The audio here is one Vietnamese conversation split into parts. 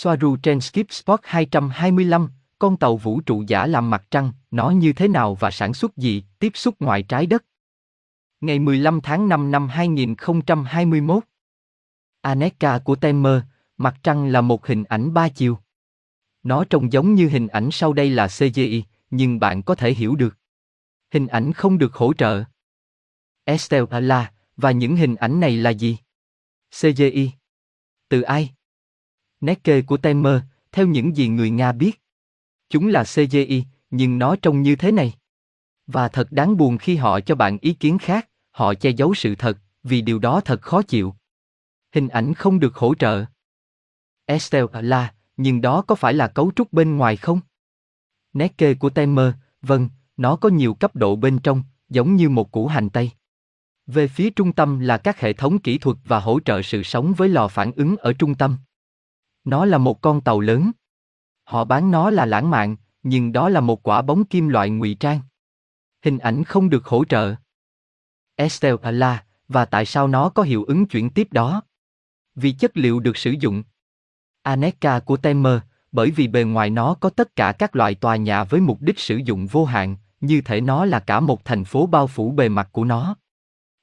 Soaru trên Skip Spot 225, con tàu vũ trụ giả làm mặt trăng, nó như thế nào và sản xuất gì, tiếp xúc ngoài trái đất. Ngày 15 tháng 5 năm 2021 Aneka của Temer, mặt trăng là một hình ảnh ba chiều. Nó trông giống như hình ảnh sau đây là CGI, nhưng bạn có thể hiểu được. Hình ảnh không được hỗ trợ. Estelle là, và những hình ảnh này là gì? CGI. Từ ai? Nét kê của Temer, theo những gì người Nga biết. Chúng là CGI, nhưng nó trông như thế này. Và thật đáng buồn khi họ cho bạn ý kiến khác, họ che giấu sự thật, vì điều đó thật khó chịu. Hình ảnh không được hỗ trợ. Estelle là, nhưng đó có phải là cấu trúc bên ngoài không? Nét kê của Temer, vâng, nó có nhiều cấp độ bên trong, giống như một củ hành tây. Về phía trung tâm là các hệ thống kỹ thuật và hỗ trợ sự sống với lò phản ứng ở trung tâm. Nó là một con tàu lớn. Họ bán nó là lãng mạn, nhưng đó là một quả bóng kim loại ngụy trang. Hình ảnh không được hỗ trợ. Estelle là, và tại sao nó có hiệu ứng chuyển tiếp đó? Vì chất liệu được sử dụng. Aneka của Temer, bởi vì bề ngoài nó có tất cả các loại tòa nhà với mục đích sử dụng vô hạn, như thể nó là cả một thành phố bao phủ bề mặt của nó.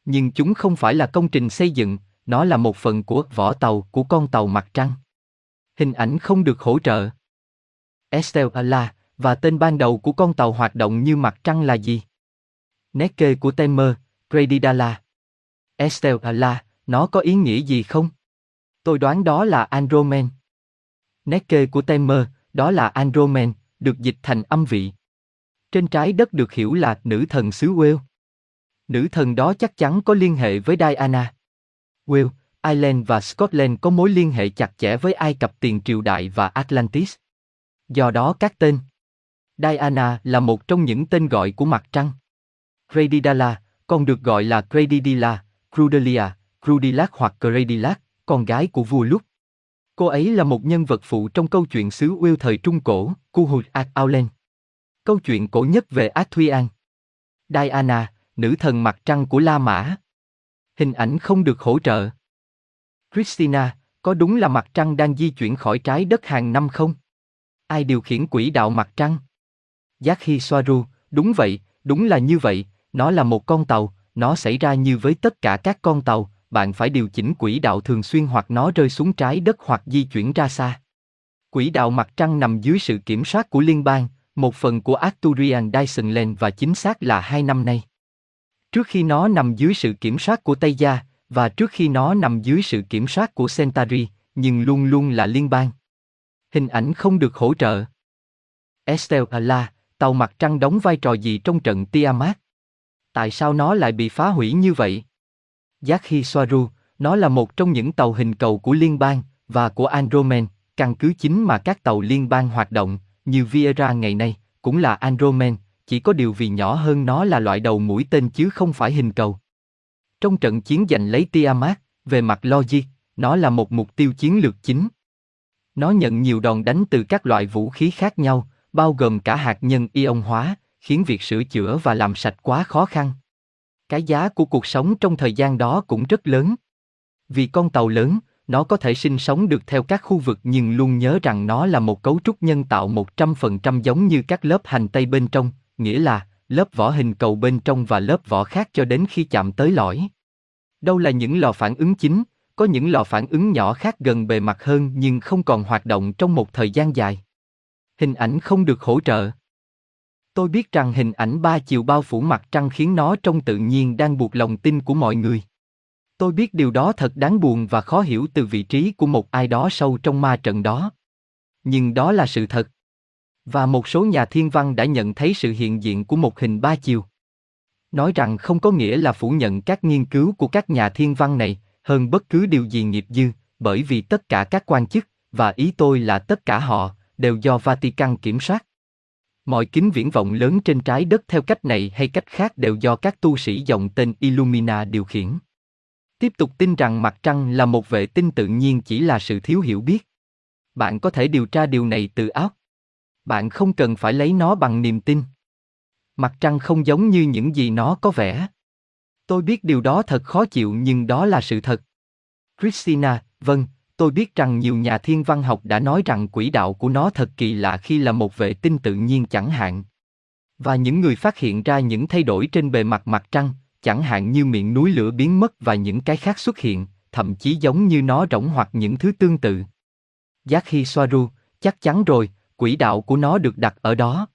Nhưng chúng không phải là công trình xây dựng, nó là một phần của vỏ tàu của con tàu mặt trăng. Hình ảnh không được hỗ trợ. estella và tên ban đầu của con tàu hoạt động như mặt trăng là gì? Nét kê của Temer, Credidala. estella nó có ý nghĩa gì không? Tôi đoán đó là Andromen. Nét kê của Temer, đó là Andromen, được dịch thành âm vị. Trên trái đất được hiểu là nữ thần xứ Wales. Nữ thần đó chắc chắn có liên hệ với Diana. Wales, Ireland và Scotland có mối liên hệ chặt chẽ với Ai Cập tiền triều đại và Atlantis. Do đó các tên Diana là một trong những tên gọi của mặt trăng. Credidala, còn được gọi là Credidilla, Crudelia, Crudilac hoặc Credilac, con gái của vua Lúc. Cô ấy là một nhân vật phụ trong câu chuyện xứ Will thời Trung Cổ, Cuhut Ac Aulen. Câu chuyện cổ nhất về Ác Thuy An. Diana, nữ thần mặt trăng của La Mã. Hình ảnh không được hỗ trợ. Christina, có đúng là mặt trăng đang di chuyển khỏi trái đất hàng năm không? Ai điều khiển quỹ đạo mặt trăng? Giác Hi Soaru, đúng vậy, đúng là như vậy, nó là một con tàu, nó xảy ra như với tất cả các con tàu, bạn phải điều chỉnh quỹ đạo thường xuyên hoặc nó rơi xuống trái đất hoặc di chuyển ra xa. Quỹ đạo mặt trăng nằm dưới sự kiểm soát của liên bang, một phần của Arcturian Dyson và chính xác là hai năm nay. Trước khi nó nằm dưới sự kiểm soát của Tây Gia, và trước khi nó nằm dưới sự kiểm soát của Centauri, nhưng luôn luôn là liên bang. Hình ảnh không được hỗ trợ. Estelle là, tàu mặt trăng đóng vai trò gì trong trận Tiamat? Tại sao nó lại bị phá hủy như vậy? Giác Hi Soaru, nó là một trong những tàu hình cầu của liên bang và của Andromen, căn cứ chính mà các tàu liên bang hoạt động, như Viera ngày nay, cũng là Andromen, chỉ có điều vì nhỏ hơn nó là loại đầu mũi tên chứ không phải hình cầu. Trong trận chiến giành lấy Tiamat, về mặt logic, nó là một mục tiêu chiến lược chính. Nó nhận nhiều đòn đánh từ các loại vũ khí khác nhau, bao gồm cả hạt nhân ion hóa, khiến việc sửa chữa và làm sạch quá khó khăn. Cái giá của cuộc sống trong thời gian đó cũng rất lớn. Vì con tàu lớn, nó có thể sinh sống được theo các khu vực nhưng luôn nhớ rằng nó là một cấu trúc nhân tạo 100% giống như các lớp hành tây bên trong, nghĩa là lớp vỏ hình cầu bên trong và lớp vỏ khác cho đến khi chạm tới lõi. Đâu là những lò phản ứng chính, có những lò phản ứng nhỏ khác gần bề mặt hơn nhưng không còn hoạt động trong một thời gian dài. Hình ảnh không được hỗ trợ. Tôi biết rằng hình ảnh ba chiều bao phủ mặt trăng khiến nó trông tự nhiên đang buộc lòng tin của mọi người. Tôi biết điều đó thật đáng buồn và khó hiểu từ vị trí của một ai đó sâu trong ma trận đó. Nhưng đó là sự thật. Và một số nhà thiên văn đã nhận thấy sự hiện diện của một hình ba chiều. Nói rằng không có nghĩa là phủ nhận các nghiên cứu của các nhà thiên văn này, hơn bất cứ điều gì nghiệp dư, bởi vì tất cả các quan chức, và ý tôi là tất cả họ, đều do Vatican kiểm soát. Mọi kính viễn vọng lớn trên trái đất theo cách này hay cách khác đều do các tu sĩ dòng tên Illumina điều khiển. Tiếp tục tin rằng mặt trăng là một vệ tinh tự nhiên chỉ là sự thiếu hiểu biết. Bạn có thể điều tra điều này từ óc. Bạn không cần phải lấy nó bằng niềm tin. Mặt trăng không giống như những gì nó có vẻ. Tôi biết điều đó thật khó chịu nhưng đó là sự thật. Christina, vâng, tôi biết rằng nhiều nhà thiên văn học đã nói rằng quỹ đạo của nó thật kỳ lạ khi là một vệ tinh tự nhiên chẳng hạn. Và những người phát hiện ra những thay đổi trên bề mặt mặt trăng, chẳng hạn như miệng núi lửa biến mất và những cái khác xuất hiện, thậm chí giống như nó rỗng hoặc những thứ tương tự. Giác khi Soaru, chắc chắn rồi, quỹ đạo của nó được đặt ở đó.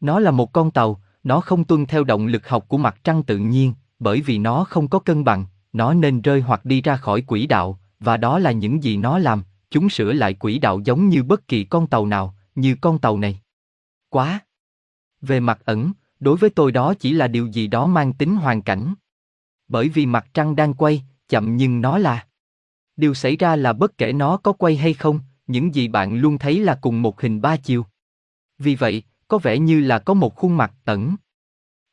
Nó là một con tàu, nó không tuân theo động lực học của mặt trăng tự nhiên, bởi vì nó không có cân bằng, nó nên rơi hoặc đi ra khỏi quỹ đạo, và đó là những gì nó làm, chúng sửa lại quỹ đạo giống như bất kỳ con tàu nào, như con tàu này. Quá! Về mặt ẩn, đối với tôi đó chỉ là điều gì đó mang tính hoàn cảnh. Bởi vì mặt trăng đang quay, chậm nhưng nó là. Điều xảy ra là bất kể nó có quay hay không, những gì bạn luôn thấy là cùng một hình ba chiều. Vì vậy, có vẻ như là có một khuôn mặt ẩn.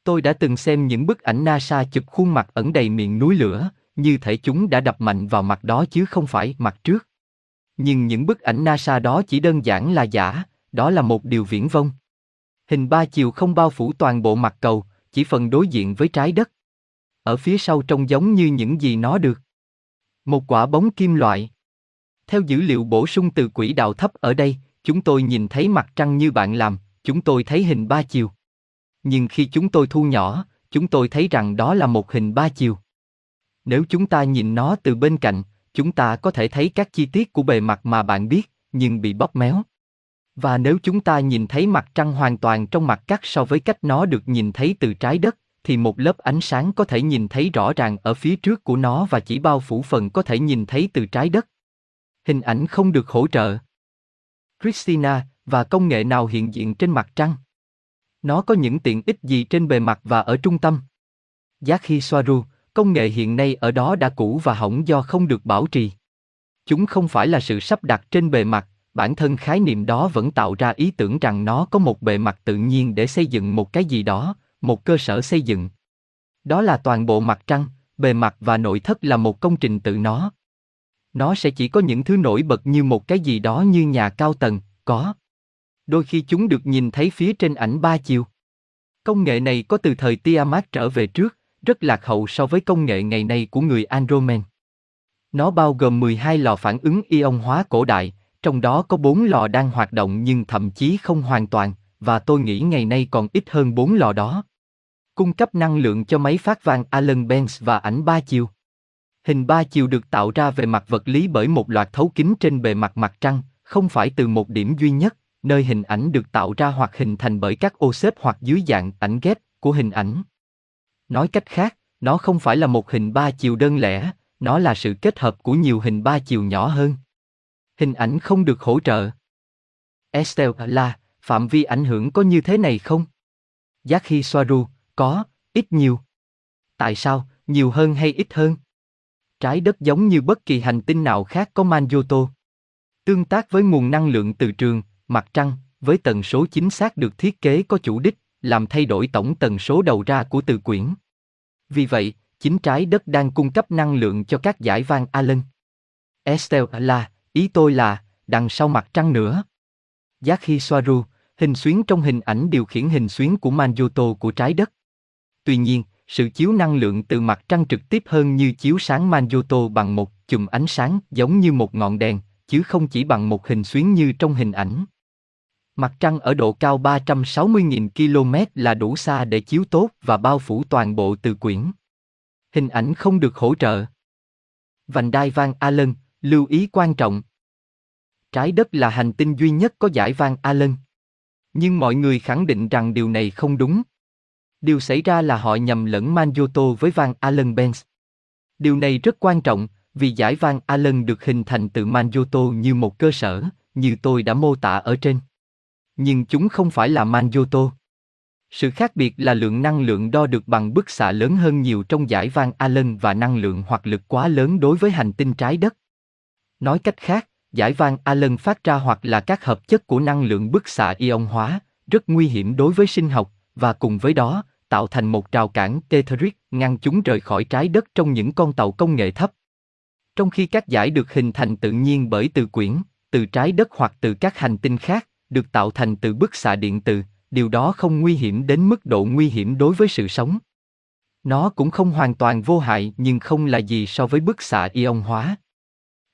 Tôi đã từng xem những bức ảnh NASA chụp khuôn mặt ẩn đầy miệng núi lửa, như thể chúng đã đập mạnh vào mặt đó chứ không phải mặt trước. Nhưng những bức ảnh NASA đó chỉ đơn giản là giả, đó là một điều viễn vông. Hình ba chiều không bao phủ toàn bộ mặt cầu, chỉ phần đối diện với trái đất. Ở phía sau trông giống như những gì nó được. Một quả bóng kim loại. Theo dữ liệu bổ sung từ quỹ đạo thấp ở đây, chúng tôi nhìn thấy mặt trăng như bạn làm, chúng tôi thấy hình ba chiều. Nhưng khi chúng tôi thu nhỏ, chúng tôi thấy rằng đó là một hình ba chiều. Nếu chúng ta nhìn nó từ bên cạnh, chúng ta có thể thấy các chi tiết của bề mặt mà bạn biết, nhưng bị bóp méo. Và nếu chúng ta nhìn thấy mặt trăng hoàn toàn trong mặt cắt so với cách nó được nhìn thấy từ trái đất, thì một lớp ánh sáng có thể nhìn thấy rõ ràng ở phía trước của nó và chỉ bao phủ phần có thể nhìn thấy từ trái đất. Hình ảnh không được hỗ trợ. Christina, và công nghệ nào hiện diện trên mặt trăng? Nó có những tiện ích gì trên bề mặt và ở trung tâm? Giác khi Soaru, công nghệ hiện nay ở đó đã cũ và hỏng do không được bảo trì. Chúng không phải là sự sắp đặt trên bề mặt, bản thân khái niệm đó vẫn tạo ra ý tưởng rằng nó có một bề mặt tự nhiên để xây dựng một cái gì đó, một cơ sở xây dựng. Đó là toàn bộ mặt trăng, bề mặt và nội thất là một công trình tự nó. Nó sẽ chỉ có những thứ nổi bật như một cái gì đó như nhà cao tầng, có. Đôi khi chúng được nhìn thấy phía trên ảnh ba chiều. Công nghệ này có từ thời Tiamat trở về trước, rất lạc hậu so với công nghệ ngày nay của người Andromen. Nó bao gồm 12 lò phản ứng ion hóa cổ đại, trong đó có 4 lò đang hoạt động nhưng thậm chí không hoàn toàn, và tôi nghĩ ngày nay còn ít hơn 4 lò đó. Cung cấp năng lượng cho máy phát vang Allen Benz và ảnh ba chiều. Hình ba chiều được tạo ra về mặt vật lý bởi một loạt thấu kính trên bề mặt mặt trăng, không phải từ một điểm duy nhất, nơi hình ảnh được tạo ra hoặc hình thành bởi các ô xếp hoặc dưới dạng ảnh ghép của hình ảnh. Nói cách khác, nó không phải là một hình ba chiều đơn lẻ, nó là sự kết hợp của nhiều hình ba chiều nhỏ hơn. Hình ảnh không được hỗ trợ. Estelle là, phạm vi ảnh hưởng có như thế này không? Giác khi Soaru, có, ít nhiều. Tại sao, nhiều hơn hay ít hơn? Trái đất giống như bất kỳ hành tinh nào khác có Manjoto. Tương tác với nguồn năng lượng từ trường, mặt trăng, với tần số chính xác được thiết kế có chủ đích, làm thay đổi tổng tần số đầu ra của từ quyển. Vì vậy, chính trái đất đang cung cấp năng lượng cho các giải van Allen. Estelle là, ý tôi là, đằng sau mặt trăng nữa. Giác khi Soaru, hình xuyến trong hình ảnh điều khiển hình xuyến của Manjoto của trái đất. Tuy nhiên, sự chiếu năng lượng từ mặt trăng trực tiếp hơn như chiếu sáng Manjoto bằng một chùm ánh sáng giống như một ngọn đèn, chứ không chỉ bằng một hình xuyến như trong hình ảnh. Mặt trăng ở độ cao 360.000 km là đủ xa để chiếu tốt và bao phủ toàn bộ từ quyển. Hình ảnh không được hỗ trợ. Vành đai Van Allen, lưu ý quan trọng. Trái đất là hành tinh duy nhất có giải Van Allen. Nhưng mọi người khẳng định rằng điều này không đúng. Điều xảy ra là họ nhầm lẫn Manjoto với Van Allen Benz. Điều này rất quan trọng, vì giải Van Allen được hình thành từ Manjoto như một cơ sở, như tôi đã mô tả ở trên nhưng chúng không phải là Manyoto. Sự khác biệt là lượng năng lượng đo được bằng bức xạ lớn hơn nhiều trong giải van Allen và năng lượng hoặc lực quá lớn đối với hành tinh trái đất. Nói cách khác, giải van Allen phát ra hoặc là các hợp chất của năng lượng bức xạ ion hóa, rất nguy hiểm đối với sinh học, và cùng với đó, tạo thành một rào cản tetheric ngăn chúng rời khỏi trái đất trong những con tàu công nghệ thấp. Trong khi các giải được hình thành tự nhiên bởi từ quyển, từ trái đất hoặc từ các hành tinh khác, được tạo thành từ bức xạ điện từ, điều đó không nguy hiểm đến mức độ nguy hiểm đối với sự sống. Nó cũng không hoàn toàn vô hại nhưng không là gì so với bức xạ ion hóa.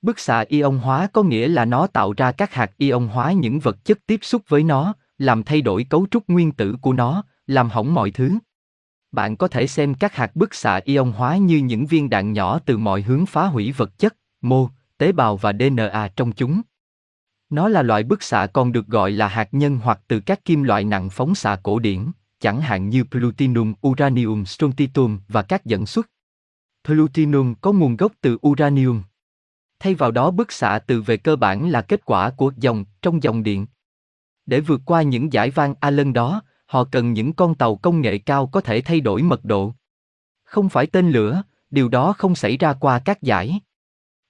Bức xạ ion hóa có nghĩa là nó tạo ra các hạt ion hóa những vật chất tiếp xúc với nó, làm thay đổi cấu trúc nguyên tử của nó, làm hỏng mọi thứ. Bạn có thể xem các hạt bức xạ ion hóa như những viên đạn nhỏ từ mọi hướng phá hủy vật chất, mô, tế bào và DNA trong chúng. Nó là loại bức xạ còn được gọi là hạt nhân hoặc từ các kim loại nặng phóng xạ cổ điển, chẳng hạn như platinum, uranium, strontium và các dẫn xuất. Platinum có nguồn gốc từ uranium. Thay vào đó bức xạ từ về cơ bản là kết quả của dòng trong dòng điện. Để vượt qua những giải van Allen đó, họ cần những con tàu công nghệ cao có thể thay đổi mật độ. Không phải tên lửa, điều đó không xảy ra qua các giải.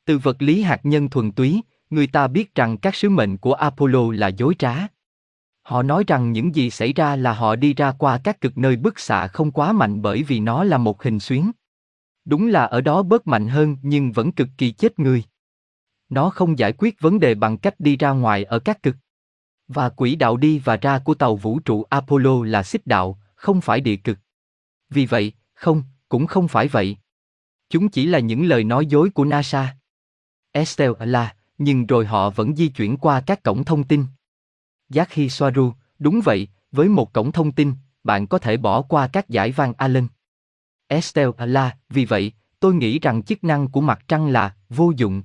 Từ vật lý hạt nhân thuần túy, người ta biết rằng các sứ mệnh của Apollo là dối trá. Họ nói rằng những gì xảy ra là họ đi ra qua các cực nơi bức xạ không quá mạnh bởi vì nó là một hình xuyến. Đúng là ở đó bớt mạnh hơn nhưng vẫn cực kỳ chết người. Nó không giải quyết vấn đề bằng cách đi ra ngoài ở các cực. Và quỹ đạo đi và ra của tàu vũ trụ Apollo là xích đạo, không phải địa cực. Vì vậy, không, cũng không phải vậy. Chúng chỉ là những lời nói dối của NASA. Estelle là, nhưng rồi họ vẫn di chuyển qua các cổng thông tin. Yaki Soaru, đúng vậy, với một cổng thông tin, bạn có thể bỏ qua các giải van Allen. Estelle là, vì vậy, tôi nghĩ rằng chức năng của mặt trăng là vô dụng.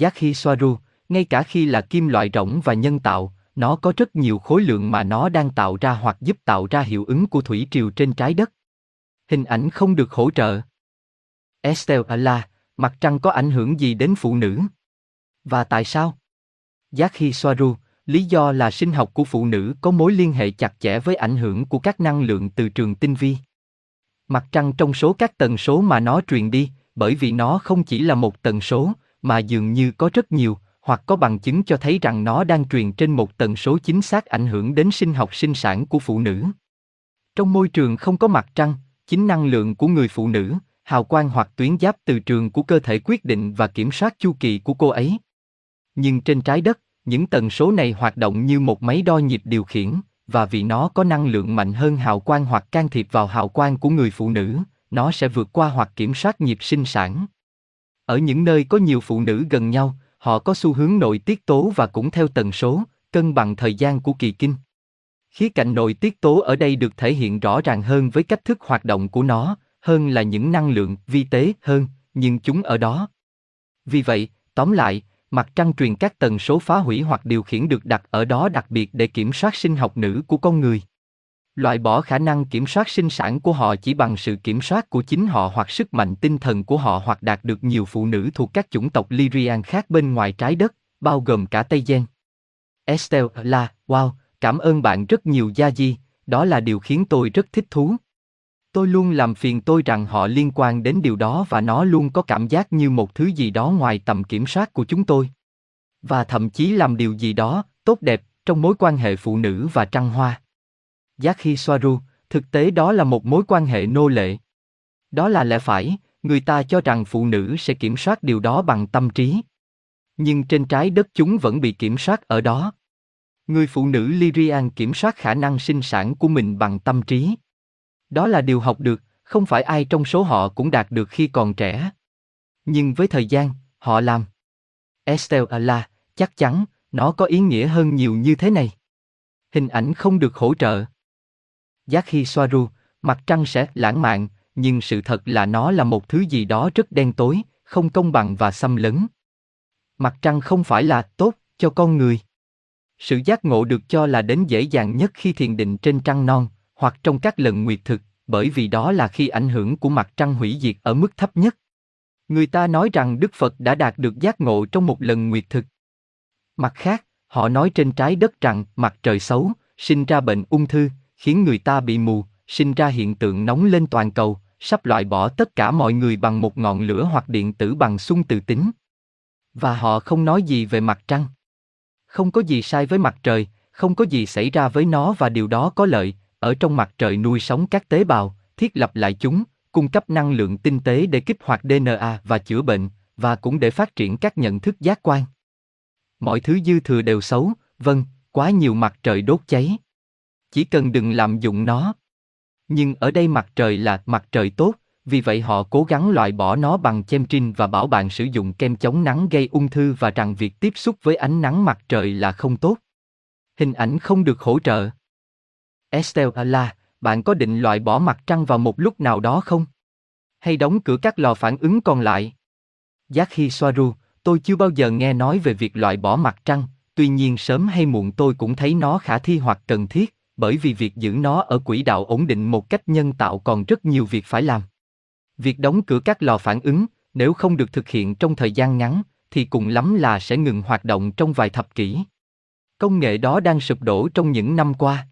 Yaki Soaru, ngay cả khi là kim loại rỗng và nhân tạo, nó có rất nhiều khối lượng mà nó đang tạo ra hoặc giúp tạo ra hiệu ứng của thủy triều trên trái đất. Hình ảnh không được hỗ trợ. Estelle là, mặt trăng có ảnh hưởng gì đến phụ nữ? Và tại sao? Yaki Soaru, lý do là sinh học của phụ nữ có mối liên hệ chặt chẽ với ảnh hưởng của các năng lượng từ trường tinh vi. Mặt trăng trong số các tần số mà nó truyền đi, bởi vì nó không chỉ là một tần số, mà dường như có rất nhiều, hoặc có bằng chứng cho thấy rằng nó đang truyền trên một tần số chính xác ảnh hưởng đến sinh học sinh sản của phụ nữ. Trong môi trường không có mặt trăng, chính năng lượng của người phụ nữ, hào quang hoặc tuyến giáp từ trường của cơ thể quyết định và kiểm soát chu kỳ của cô ấy. Nhưng trên trái đất, những tần số này hoạt động như một máy đo nhịp điều khiển, và vì nó có năng lượng mạnh hơn hào quang hoặc can thiệp vào hào quang của người phụ nữ, nó sẽ vượt qua hoặc kiểm soát nhịp sinh sản. Ở những nơi có nhiều phụ nữ gần nhau, họ có xu hướng nội tiết tố và cũng theo tần số, cân bằng thời gian của kỳ kinh. Khía cạnh nội tiết tố ở đây được thể hiện rõ ràng hơn với cách thức hoạt động của nó, hơn là những năng lượng vi tế hơn, nhưng chúng ở đó. Vì vậy, tóm lại, mặt trăng truyền các tần số phá hủy hoặc điều khiển được đặt ở đó đặc biệt để kiểm soát sinh học nữ của con người. Loại bỏ khả năng kiểm soát sinh sản của họ chỉ bằng sự kiểm soát của chính họ hoặc sức mạnh tinh thần của họ hoặc đạt được nhiều phụ nữ thuộc các chủng tộc Lyrian khác bên ngoài trái đất, bao gồm cả Tây Gen. Estelle là, wow, cảm ơn bạn rất nhiều Gia Di, đó là điều khiến tôi rất thích thú. Tôi luôn làm phiền tôi rằng họ liên quan đến điều đó và nó luôn có cảm giác như một thứ gì đó ngoài tầm kiểm soát của chúng tôi. Và thậm chí làm điều gì đó, tốt đẹp, trong mối quan hệ phụ nữ và trăng hoa. Yaki Soaru, thực tế đó là một mối quan hệ nô lệ. Đó là lẽ phải, người ta cho rằng phụ nữ sẽ kiểm soát điều đó bằng tâm trí. Nhưng trên trái đất chúng vẫn bị kiểm soát ở đó. Người phụ nữ Lyrian kiểm soát khả năng sinh sản của mình bằng tâm trí. Đó là điều học được, không phải ai trong số họ cũng đạt được khi còn trẻ. Nhưng với thời gian, họ làm. Estelle là, chắc chắn, nó có ý nghĩa hơn nhiều như thế này. Hình ảnh không được hỗ trợ. Giác khi xoa ru, mặt trăng sẽ lãng mạn, nhưng sự thật là nó là một thứ gì đó rất đen tối, không công bằng và xâm lấn. Mặt trăng không phải là tốt cho con người. Sự giác ngộ được cho là đến dễ dàng nhất khi thiền định trên trăng non, hoặc trong các lần nguyệt thực, bởi vì đó là khi ảnh hưởng của mặt trăng hủy diệt ở mức thấp nhất. Người ta nói rằng Đức Phật đã đạt được giác ngộ trong một lần nguyệt thực. Mặt khác, họ nói trên trái đất rằng mặt trời xấu, sinh ra bệnh ung thư, khiến người ta bị mù, sinh ra hiện tượng nóng lên toàn cầu, sắp loại bỏ tất cả mọi người bằng một ngọn lửa hoặc điện tử bằng xung từ tính. Và họ không nói gì về mặt trăng. Không có gì sai với mặt trời, không có gì xảy ra với nó và điều đó có lợi, ở trong mặt trời nuôi sống các tế bào, thiết lập lại chúng, cung cấp năng lượng tinh tế để kích hoạt DNA và chữa bệnh, và cũng để phát triển các nhận thức giác quan. Mọi thứ dư thừa đều xấu, vâng, quá nhiều mặt trời đốt cháy. Chỉ cần đừng làm dụng nó. Nhưng ở đây mặt trời là mặt trời tốt, vì vậy họ cố gắng loại bỏ nó bằng chemtrin và bảo bạn sử dụng kem chống nắng gây ung thư và rằng việc tiếp xúc với ánh nắng mặt trời là không tốt. Hình ảnh không được hỗ trợ. Estelle bạn có định loại bỏ mặt trăng vào một lúc nào đó không? Hay đóng cửa các lò phản ứng còn lại? Giác khi Soaru, tôi chưa bao giờ nghe nói về việc loại bỏ mặt trăng, tuy nhiên sớm hay muộn tôi cũng thấy nó khả thi hoặc cần thiết, bởi vì việc giữ nó ở quỹ đạo ổn định một cách nhân tạo còn rất nhiều việc phải làm. Việc đóng cửa các lò phản ứng, nếu không được thực hiện trong thời gian ngắn, thì cùng lắm là sẽ ngừng hoạt động trong vài thập kỷ. Công nghệ đó đang sụp đổ trong những năm qua.